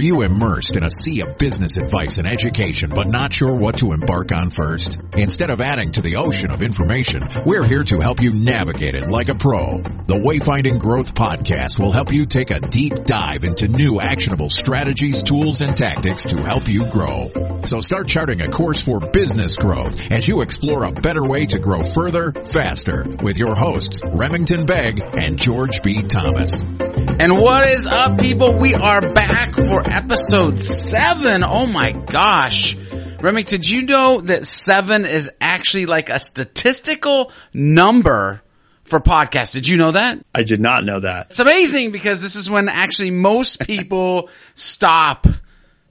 Are you immersed in a sea of business advice and education, but not sure what to embark on first? Instead of adding to the ocean of information, we're here to help you navigate it like a pro. The Wayfinding Growth Podcast will help you take a deep dive into new actionable strategies, tools, and tactics to help you grow. So start charting a course for business growth as you explore a better way to grow further, faster with your hosts, Remington Begg and George B. Thomas. And what is up, people? We are back for episode seven. Oh my gosh. Remington, did you know that seven is actually like a statistical number for podcasts? Did you know that? I did not know that. It's amazing because this is when actually most people stop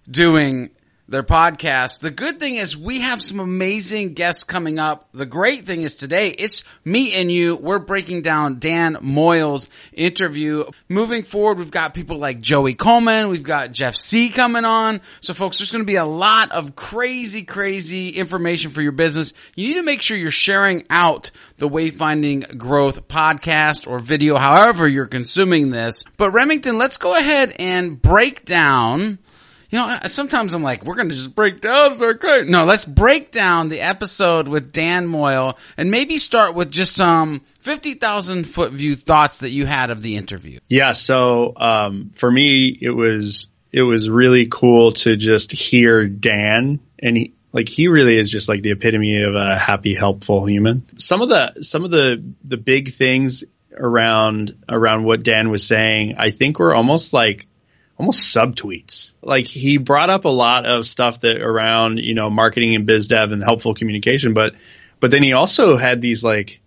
doing their podcast. The good thing is we have some amazing guests coming up. The great thing is today it's me and you. We're breaking down Dan Moyle's interview. Moving forward, we've got people like Joey Coleman. We've got Jeff Sieh coming on. So folks, there's going to be a lot of crazy, crazy information for your business. You need to make sure you're sharing out the Wayfinding Growth podcast or video, however you're consuming this. But Remington, let's go ahead and break down you know, sometimes I'm like, we're going to just break down. Great. No, let's break down the episode with Dan Moyle and maybe start with just some 50,000 foot view thoughts that you had of the interview. Yeah. So, um, for me, it was, it was really cool to just hear Dan and he, like he really is just like the epitome of a happy, helpful human. Some of the, some of the, the big things around, around what Dan was saying, I think were almost like, almost subtweets. Like he brought up a lot of stuff that around, you know, marketing and biz dev and helpful communication, but but then he also had these like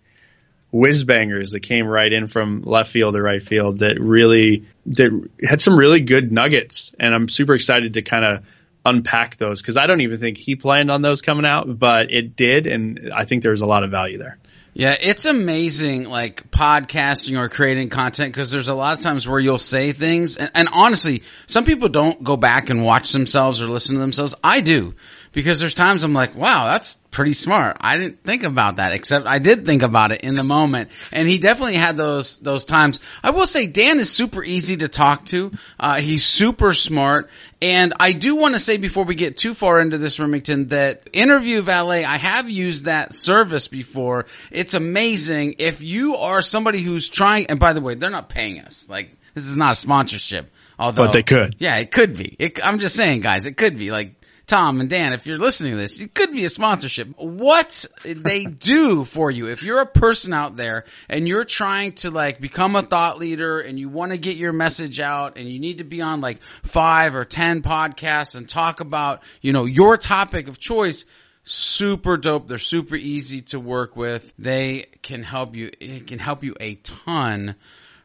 whiz bangers that came right in from left field or right field that really that had some really good nuggets and I'm super excited to kind of unpack those because I don't even think he planned on those coming out, but it did and I think there's a lot of value there. Yeah, it's amazing, like podcasting or creating content, because there's a lot of times where you'll say things, and, and, honestly, some people don't go back and watch themselves or listen to themselves. I do, because there's times I'm like, wow, that's pretty smart. I didn't think about that, except I did think about it in the moment. And he definitely had those, those times. I will say Dan is super easy to talk to. Uh, he's super smart. And I do want to say before we get too far into this, Remington, that Interview Valet, I have used that service before. It's amazing. If you are somebody who's trying, and by the way, they're not paying us. Like, this is not a sponsorship. Although, but they could. Yeah, it could be. It, I'm just saying, guys, it could be. Like, Tom and Dan, if you're listening to this, it could be a sponsorship. What they do for you, if you're a person out there and you're trying to like become a thought leader and you want to get your message out and you need to be on like five or ten podcasts and talk about, you know, your topic of choice, super dope. They're super easy to work with. They can help you. It can help you a ton.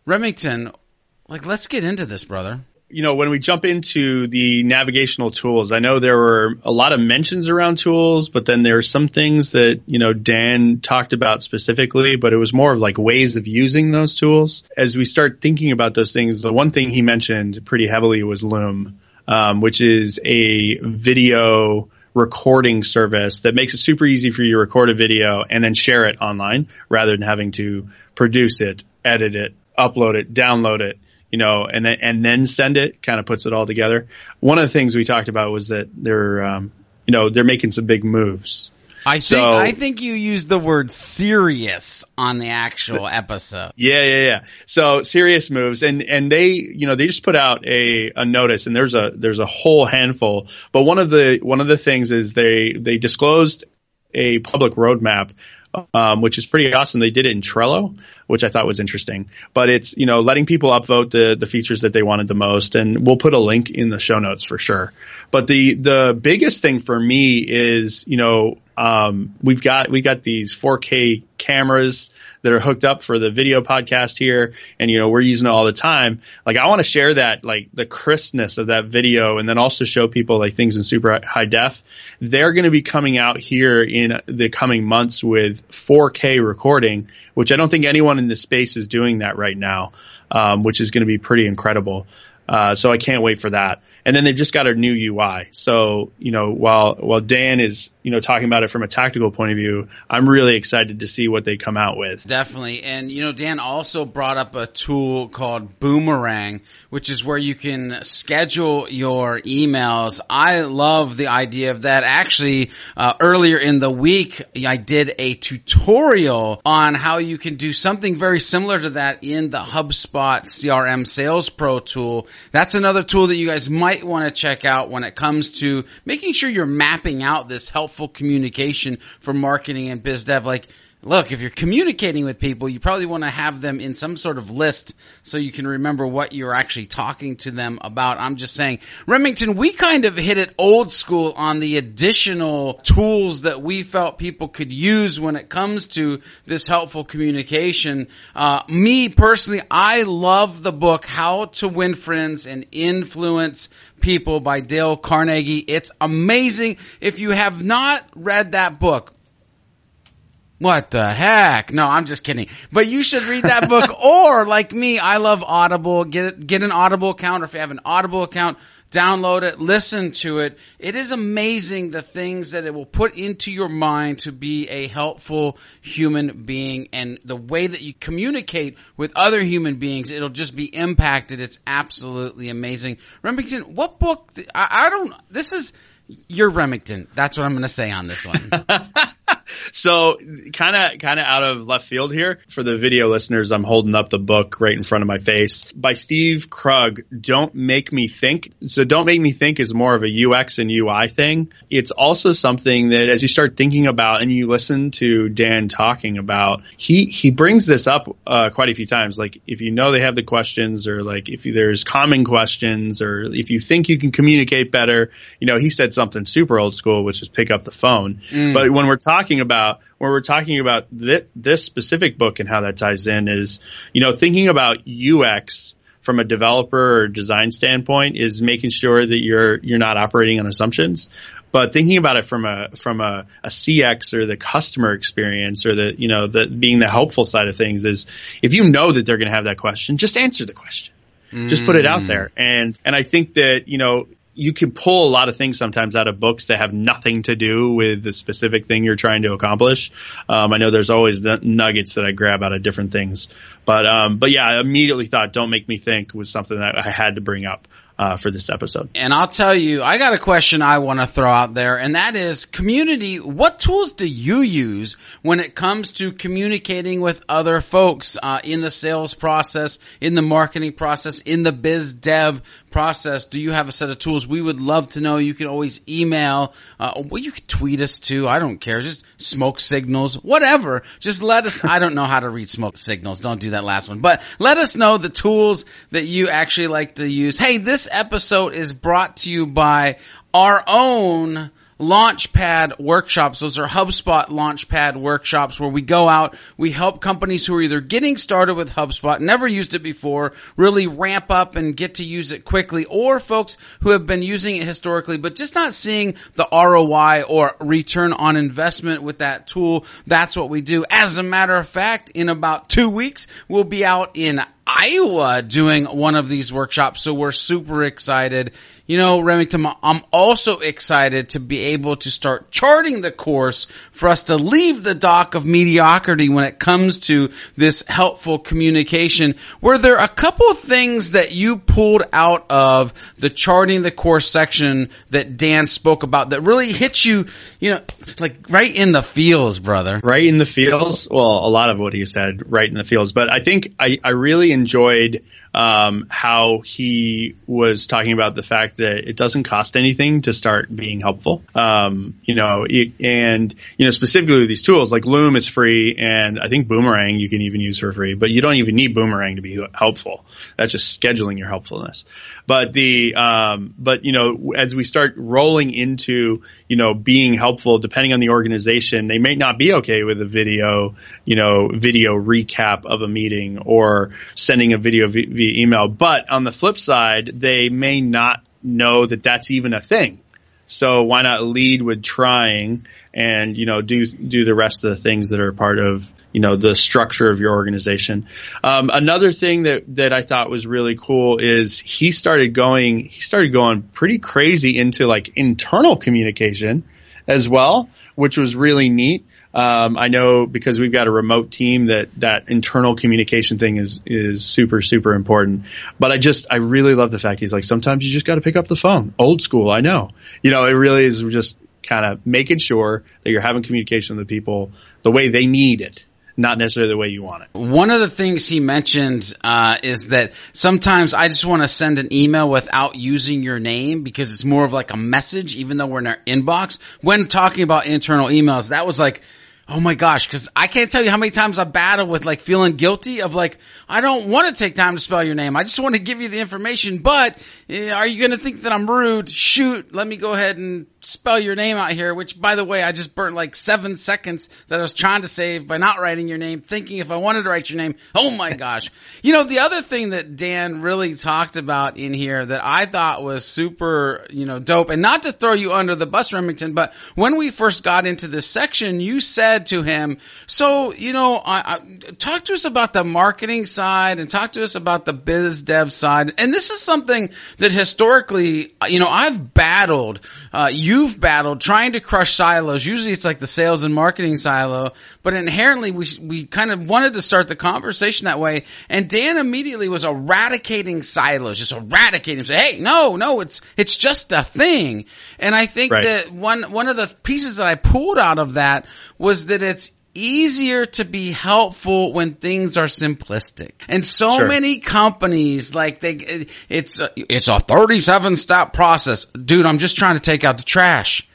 Remington, like, let's get into this, brother you know, when we jump into the navigational tools, I know there were a lot of mentions around tools, but then there are some things that, you know, Dan talked about specifically, but it was more of like ways of using those tools. As we start thinking about those things, the one thing he mentioned pretty heavily was Loom, um, which is a video recording service that makes it super easy for you to record a video and then share it online rather than having to produce it, edit it, upload it, download it you know, and then and then send it, kind of puts it all together. One of the things we talked about was that they're, um, you know, they're making some big moves. I think so, I think you used the word serious on the actual episode. Yeah, yeah, yeah. So serious moves, and and they, you know, they just put out a a notice, and there's a there's a whole handful. But one of the one of the things is they they disclosed a public roadmap um, which is pretty awesome. They did it in Trello, which I thought was interesting. But it's you know letting people upvote the the features that they wanted the most, and we'll put a link in the show notes for sure. But the the biggest thing for me is you know um, we've got we got these 4K cameras that are hooked up for the video podcast here. And you know we're using it all the time. Like i want to share that like the crispness of that video and then also show people like things in super high def. They're going to be coming out here in the coming months with 4k recording which i don't think anyone in the space is doing that right now um, which is going to be pretty incredible. Uh, so i can't wait for that and then they've just got a new ui so you know while while dan is you know, talking about it from a tactical point of view, I'm really excited to see what they come out with. Definitely. And, you know, Dan also brought up a tool called Boomerang, which is where you can schedule your emails. I love the idea of that. Actually, uh, earlier in the week, I did a tutorial on how you can do something very similar to that in the HubSpot CRM Sales Pro tool. That's another tool that you guys might want to check out when it comes to making sure you're mapping out this helpful communication for marketing and biz dev. Like, look, if you're communicating with people, you probably want to have them in some sort of list so you can remember what you're actually talking to them about. I'm just saying, Remington, we kind of hit it old school on the additional tools that we felt people could use when it comes to this helpful communication. Uh, me personally, I love the book How to Win Friends and Influence People by Dale Carnegie. It's amazing. If you have not read that book, what the heck? No, I'm just kidding. But you should read that book or like me, I love Audible. Get it, get an Audible account or if you have an Audible account, download it, listen to it. It is amazing the things that it will put into your mind to be a helpful human being and the way that you communicate with other human beings. It'll just be impacted. It's absolutely amazing. Remington, what book? I, I don't, this is, you're Remington. That's what I'm going to say on this one. so kind of kind of out of left field here. For the video listeners i'm holding up the book right in front of my face. By steve krug don't make me think. So don't make me think is more of a ux and ui thing. It's also something that as you start thinking about and you listen to dan talking about he he brings this up uh, quite a few times. Like if you know they have the questions or like if there's common questions or if you think you can communicate better you know he said something super old school which is pick up the phone. Mm. but when we're talking about when we're talking about th- this specific book and how that ties in is, you know, thinking about UX from a developer or design standpoint is making sure that you're you're not operating on assumptions. But thinking about it from a from a, a CX or the customer experience or the you know the being the helpful side of things is if you know that they're going to have that question, just answer the question. Mm. Just put it out mm. there. And and I think that, you know, you can pull a lot of things sometimes out of books that have nothing to do with the specific thing you're trying to accomplish. Um, I know there's always the nuggets that I grab out of different things, but um, but yeah, I immediately thought "Don't Make Me Think" was something that I had to bring up uh, for this episode. And I'll tell you, I got a question I want to throw out there, and that is community. What tools do you use when it comes to communicating with other folks uh, in the sales process, in the marketing process, in the biz dev process? Do you have a set of tools? We would love to know. You can always email, uh, well, you can tweet us too. I don't care. Just smoke signals, whatever. Just let us. I don't know how to read smoke signals. Don't do that last one, but let us know the tools that you actually like to use. Hey, this episode is brought to you by our own Launchpad workshops. Those are HubSpot Launchpad workshops where we go out, we help companies who are either getting started with HubSpot, never used it before, really ramp up and get to use it quickly, or folks who have been using it historically but just not seeing the ROI or return on investment with that tool. That's what we do. As a matter of fact, in about two weeks, we'll be out in Iowa doing one of these workshops. So we're super excited. You know, Remington, I'm also excited to be able to start charting the course for us to leave the dock of mediocrity when it comes to this helpful communication. Were there a couple things that you pulled out of the charting the course section that Dan spoke about that really hit you, you know, like right in the feels, brother? Right in the feels? Well, a lot of what he said right in the feels, but I think I, I really enjoyed enjoyed um, how he was talking about the fact that it doesn't cost anything to start being helpful. Um, you know, it, and you know specifically these tools like Loom is free, and I think Boomerang you can even use for free, but you don't even need Boomerang to be helpful. That's just scheduling your helpfulness. But the um, but you know as we start rolling into you know being helpful, depending on the organization, they may not be okay with a video you know video recap of a meeting or sending a video via email. But on the flip side, they may not know that that's even a thing. So why not lead with trying and, you know, do, do the rest of the things that are part of, you know, the structure of your organization. Um, another thing that, that I thought was really cool is he started going, he started going pretty crazy into like internal communication as well, which was really neat. Um, I know because we've got a remote team that that internal communication thing is is super super important. But I just I really love the fact he's like sometimes you just got to pick up the phone. Old school, I know. You know, it really is just kind of making sure that you're having communication with the people the way they need it not necessarily the way you want it. One of the things he mentioned uh, is that sometimes I just want to send an email without using your name because it's more of like a message, even though we're in our inbox. When talking about internal emails, that was like Oh my gosh, because I can't tell you how many times I battle with like feeling guilty of like I don't want to take time to spell your name. I just want to give you the information, but eh, are you going to think that I'm rude? Shoot, let me go ahead and spell your name out here. Which, by the way, I just burnt like seven seconds that I was trying to save by not writing your name, thinking if I wanted to write your name. Oh my gosh! you know the other thing that Dan really talked about in here that I thought was super, you know, dope, and not to throw you under the bus, Remington, but when we first got into this section, you said to him, so, you know, I, I, talk to us about the marketing side and talk to us about the biz dev side. And this is something that historically, you know, I've battled, uh, you've battled trying to crush silos. Usually it's like the sales and marketing silo, but inherently we, we kind of wanted to start the conversation that way. And Dan immediately was eradicating silos, just eradicating, say, hey, no, no, it's, it's just a thing. And I think right. that one, one of the pieces that I pulled out of that was that it's easier to be helpful when things are simplistic. And so sure. many companies like they it's a, it's a 37 step process. Dude, I'm just trying to take out the trash.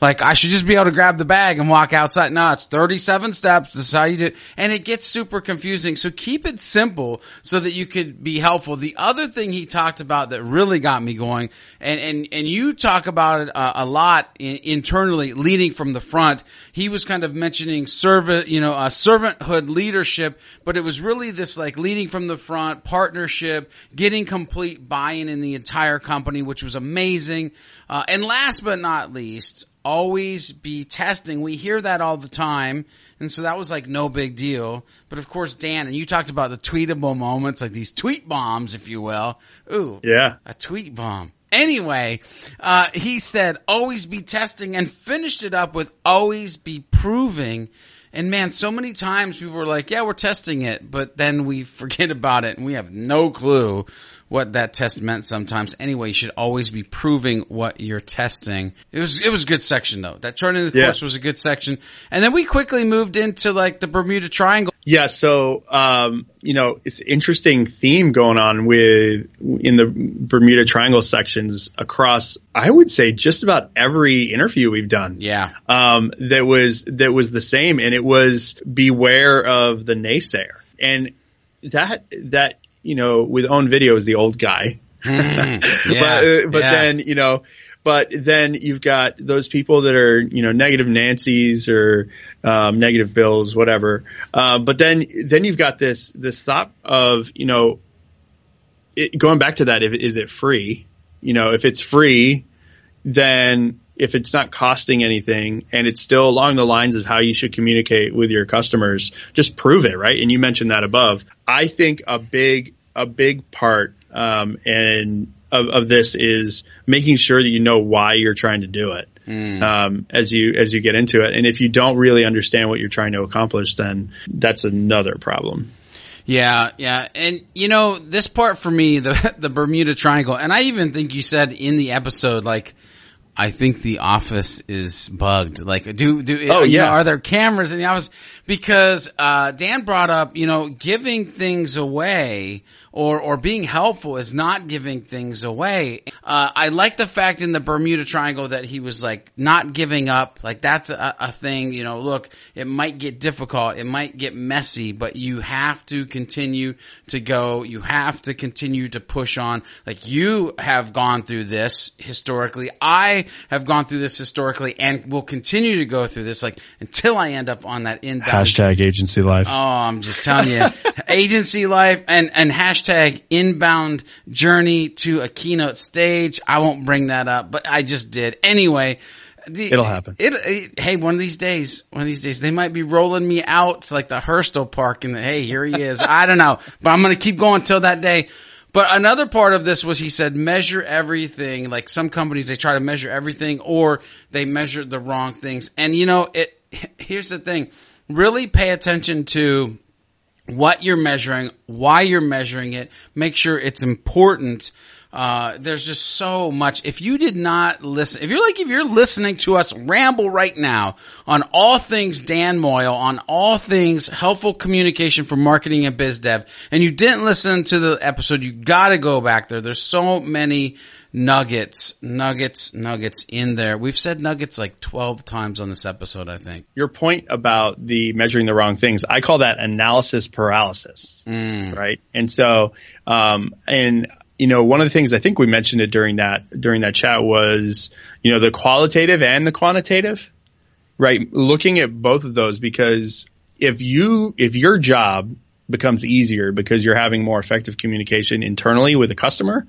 Like I should just be able to grab the bag and walk outside. No, it's 37 steps. This is how you do it. And it gets super confusing. So keep it simple so that you could be helpful. The other thing he talked about that really got me going, and, and, and you talk about it uh, a lot in, internally, leading from the front. He was kind of mentioning servant, you know, uh, servanthood leadership, but it was really this like leading from the front, partnership, getting complete buy-in in the entire company, which was amazing. Uh, and last but not least, always be testing. We hear that all the time. And so that was like no big deal. But of course, Dan, and you talked about the tweetable moments, like these tweet bombs, if you will. Ooh. Yeah. A tweet bomb. Anyway, uh, he said always be testing and finished it up with always be proving. And man, so many times people were like, yeah, we're testing it, but then we forget about it and we have no clue what that test meant sometimes. Anyway, you should always be proving what you're testing. It was, it was a good section though. That turning the yeah. course was a good section. And then we quickly moved into like the Bermuda Triangle. Yeah. So, um, you know, it's interesting theme going on with in the Bermuda Triangle sections across, I would say just about every interview we've done. Yeah. Um, that was, that was the same. And it was beware of the naysayer. And that, that you know, with own video is the old guy. Mm, yeah, but uh, but yeah. then you know, but then you've got those people that are you know negative Nancy's or um, negative Bills, whatever. Uh, but then then you've got this this thought of you know, it, going back to that, if is it free? You know, if it's free, then if it's not costing anything and it's still along the lines of how you should communicate with your customers, just prove it, right? And you mentioned that above. I think a big a big part um, and of, of this is making sure that you know why you're trying to do it mm. um, as you as you get into it. And if you don't really understand what you're trying to accomplish, then that's another problem. Yeah, yeah, and you know this part for me, the the Bermuda Triangle, and I even think you said in the episode like I think the office is bugged. Like, do do oh, yeah. Know, are there cameras in the office? Because uh, Dan brought up, you know, giving things away or or being helpful is not giving things away. Uh, I like the fact in the Bermuda Triangle that he was like not giving up. Like that's a, a thing. You know, look, it might get difficult, it might get messy, but you have to continue to go. You have to continue to push on. Like you have gone through this historically. I have gone through this historically, and will continue to go through this. Like until I end up on that inbound hashtag agency life. Oh, I'm just telling you, agency life and and hashtag inbound journey to a keynote stage. I won't bring that up, but I just did. Anyway, the, It'll happen. It, it, hey, one of these days, one of these days, they might be rolling me out to like the Herstal Park and the, hey, here he is. I don't know, but I'm going to keep going till that day. But another part of this was he said measure everything. Like some companies, they try to measure everything or they measure the wrong things. And you know, it, here's the thing. Really pay attention to what you're measuring, why you're measuring it, make sure it's important. Uh, there's just so much. If you did not listen, if you're like, if you're listening to us ramble right now on all things Dan Moyle, on all things helpful communication for marketing and biz dev, and you didn't listen to the episode, you gotta go back there. There's so many nuggets, nuggets, nuggets in there. We've said nuggets like 12 times on this episode, I think. Your point about the measuring the wrong things, I call that analysis paralysis, Mm. right? And so, um, and you know, one of the things I think we mentioned it during that during that chat was, you know, the qualitative and the quantitative, right? Looking at both of those because if you if your job becomes easier because you're having more effective communication internally with a customer,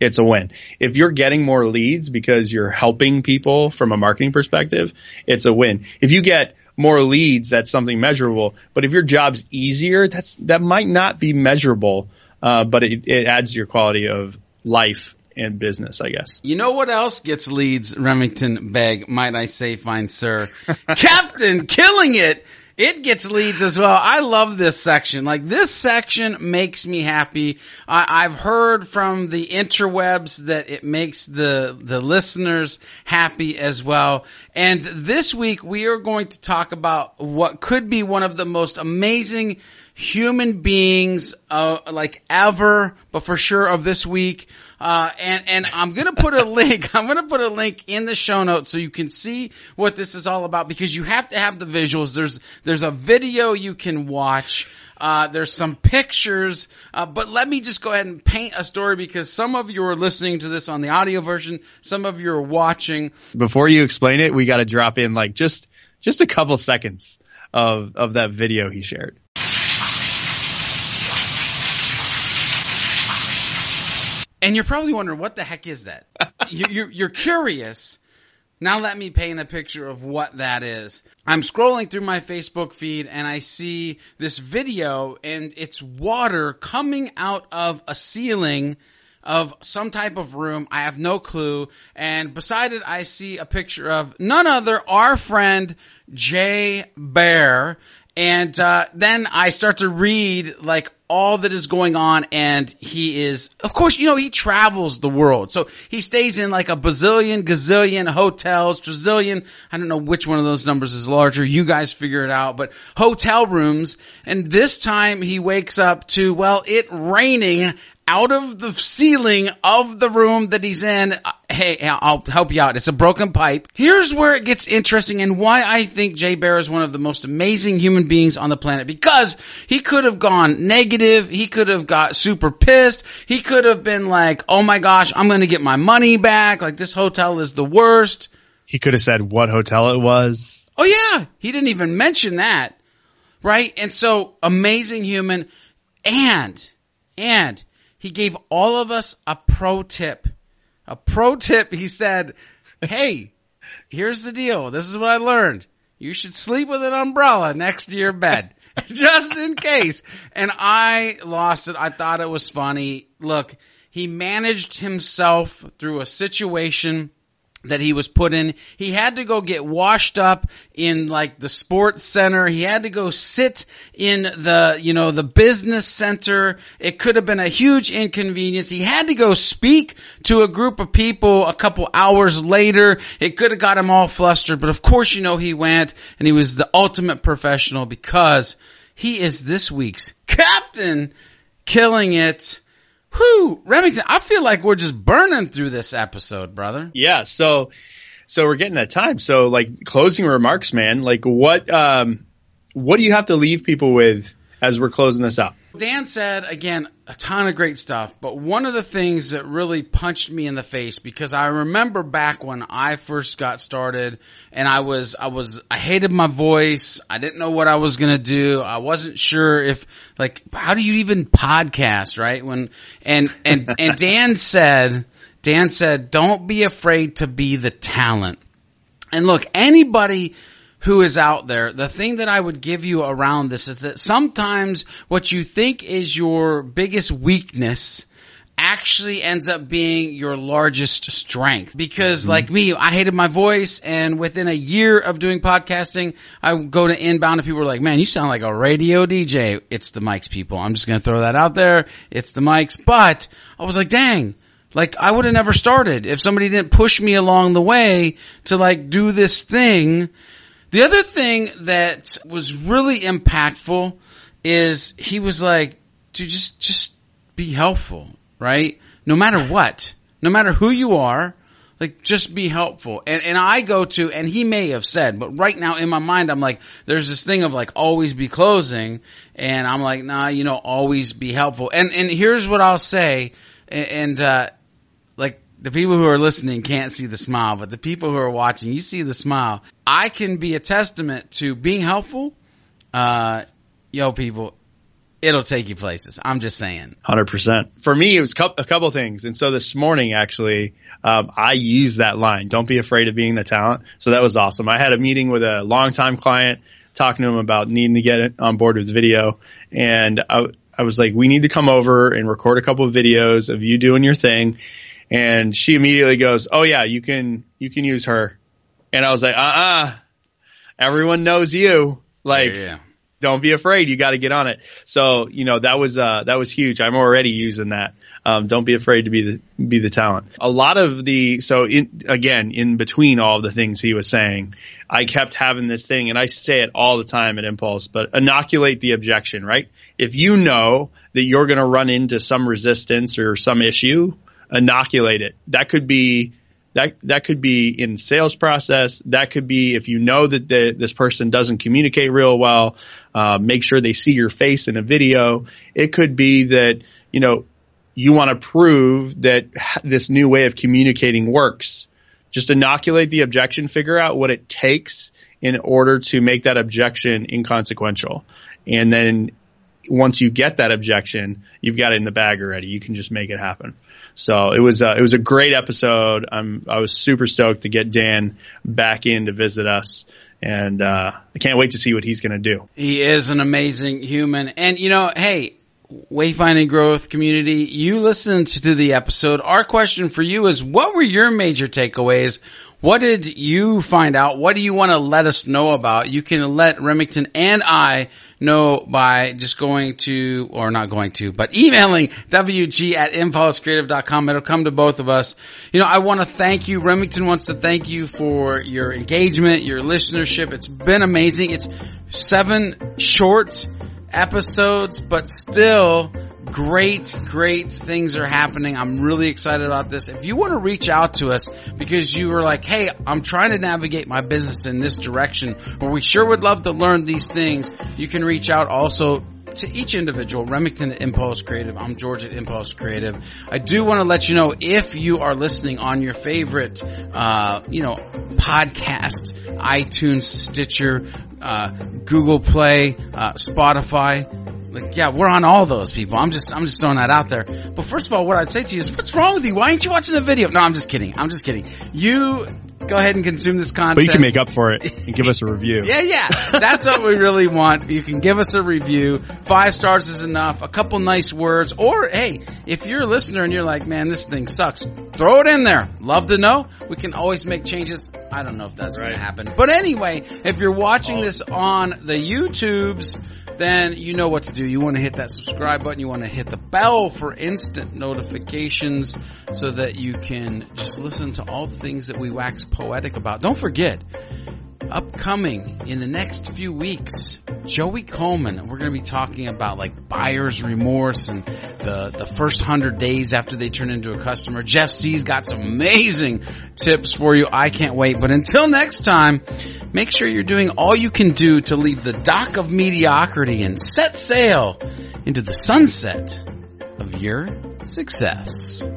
it's a win. If you're getting more leads because you're helping people from a marketing perspective, it's a win. If you get more leads, that's something measurable. But if your job's easier, that's that might not be measurable, uh, but it, it adds to your quality of life and business, I guess. You know what else gets leads, Remington Begg, might I say, fine sir? Captain killing it. It gets leads as well. I love this section. Like this section makes me happy. I, I've heard from the interwebs that it makes the the listeners happy as well. And this week we are going to talk about what could be one of the most amazing human beings uh, like ever, but for sure of this week. Uh, and and I'm gonna put a link. I'm gonna put a link in the show notes so you can see what this is all about because you have to have the visuals. There's there's a video you can watch. Uh, there's some pictures, uh, but let me just go ahead and paint a story because some of you are listening to this on the audio version, some of you are watching. Before you explain it, we got to drop in like just just a couple seconds of of that video he shared. And you're probably wondering, what the heck is that? you, you're, you're curious. Now let me paint a picture of what that is. I'm scrolling through my Facebook feed and I see this video and it's water coming out of a ceiling of some type of room. I have no clue. And beside it, I see a picture of none other, our friend Jay Baer. And uh, then I start to read like all that is going on, and he is, of course, you know, he travels the world, so he stays in like a bazillion, gazillion hotels, trazillion. I don't know which one of those numbers is larger. You guys figure it out, but hotel rooms. And this time he wakes up to well, it raining out of the ceiling of the room that he's in. Uh, Hey, I'll help you out. It's a broken pipe. Here's where it gets interesting and why I think Jay Baer is one of the most amazing human beings on the planet because he could have gone negative. He could have got super pissed. He could have been like, Oh my gosh, I'm going to get my money back. Like this hotel is the worst. He could have said what hotel it was. Oh yeah, he didn't even mention that. Right? And so amazing human and, and he gave all of us a pro tip. A pro tip. He said, Hey, here's the deal. This is what I learned. You should sleep with an umbrella next to your bed. Just in case. And I lost it. I thought it was funny. Look, he managed himself through a situation that he was put in. He had to go get washed up in like the sports center. He had to go sit in the, you know, the business center. It could have been a huge inconvenience. He had to go speak to a group of people a couple hours later. It could have got him all flustered, but of course, you know, he went and he was the ultimate professional because he is this week's captain killing it. Whew, Remington, I feel like we're just burning through this episode, brother. Yeah, so so we're getting that time. So like closing remarks, man. Like what um what do you have to leave people with as we're closing this out? Dan said again a ton of great stuff, but one of the things that really punched me in the face because I remember back when I first got started and I was I was I hated my voice. I didn't know what I was going to do. I wasn't sure if like how do you even podcast, right? When and and and Dan said Dan said don't be afraid to be the talent. And look, anybody who is out there, the thing that I would give you around this is that sometimes what you think is your biggest weakness actually ends up being your largest strength. Because mm-hmm. like me, I hated my voice and within a year of doing podcasting, I go to inbound and people are like, man, you sound like a radio DJ. It's the mics people. I'm just going to throw that out there. It's the mics. But I was like, dang, like I would have never started if somebody didn't push me along the way to like do this thing. The other thing that was really impactful is he was like, dude, just, just be helpful, right? No matter what, no matter who you are, like just be helpful. And, and I go to, and he may have said, but right now in my mind, I'm like, there's this thing of like always be closing. And I'm like, nah, you know, always be helpful. And, and here's what I'll say. And, and uh, the people who are listening can't see the smile, but the people who are watching, you see the smile. I can be a testament to being helpful. Uh, yo, people, it'll take you places. I'm just saying. Hundred percent. For me, it was a couple things, and so this morning actually, um, I used that line. Don't be afraid of being the talent. So that was awesome. I had a meeting with a longtime client, talking to him about needing to get on board with video, and I, I was like, we need to come over and record a couple of videos of you doing your thing. And she immediately goes, "Oh yeah, you can you can use her." And I was like, "Uh uh-uh. uh everyone knows you." Like, yeah. don't be afraid. You got to get on it. So, you know, that was, uh, that was huge. I'm already using that. Um, don't be afraid to be the, be the talent. A lot of the, so in, again, in between all the things he was saying, I kept having this thing and I say it all the time at Impulse, but inoculate the objection, right? If you know that you're going to run into some resistance or some issue, inoculate it. That could be that that could be in sales process. That could be if you know that the, this person doesn't communicate real well. Uh, make sure they see your face in a video. It could be that you know you want to prove that this new way of communicating works. Just inoculate the objection. Figure out what it takes in order to make that objection inconsequential, and then once you get that objection, you've got it in the bag already. You can just make it happen. So it was uh, it was a great episode. I'm I was super stoked to get Dan back in to visit us. And uh, I can't wait to see what he's going to do. He is an amazing human. And, you know, hey, Wayfinding Growth community, you listened to the episode. Our question for you is what were your major takeaways? What did you find out? What do you want to let us know about? You can let Remington and I know by just going to, or not going to, but emailing WG at impulsecreative.com. It'll come to both of us. You know, I want to thank you. Remington wants to thank you for your engagement, your listenership. It's been amazing. It's seven short episodes, but still great, great things are happening. I'm really excited about this. If you want to reach out to us because you were like, hey, I'm trying to navigate my business in this direction, or we sure would love to learn these things, you can reach out also to each individual, Remington at Impulse Creative. I'm George at Impulse Creative. I do want to let you know if you are listening on your favorite, uh, you know, podcast, iTunes, Stitcher, uh, Google Play, uh, Spotify. Like, yeah, we're on all those people. I'm just, I'm just throwing that out there. But first of all, what I'd say to you is, what's wrong with you? Why aren't you watching the video? No, I'm just kidding. I'm just kidding. You go ahead and consume this content. But you can make up for it and give us a review. yeah, yeah. That's what we really want. You can give us a review. Five stars is enough. A couple nice words. Or, hey, if you're a listener and you're like, man, this thing sucks, throw it in there. Love to know. We can always make changes. I don't know if that's right. going to happen. But anyway, if you're watching oh. this on the YouTubes, then you know what to do. You want to hit that subscribe button. You want to hit the bell for instant notifications so that you can just listen to all the things that we wax poetic about. Don't forget, upcoming in the next few weeks, Joey Coleman. We're going to be talking about like buyer's remorse and the, the first hundred days after they turn into a customer. Jeff Sieh's got some amazing tips for you. I can't wait. But until next time, make sure you're doing all you can do to leave the dock of mediocrity and set sail into the sunset of your success.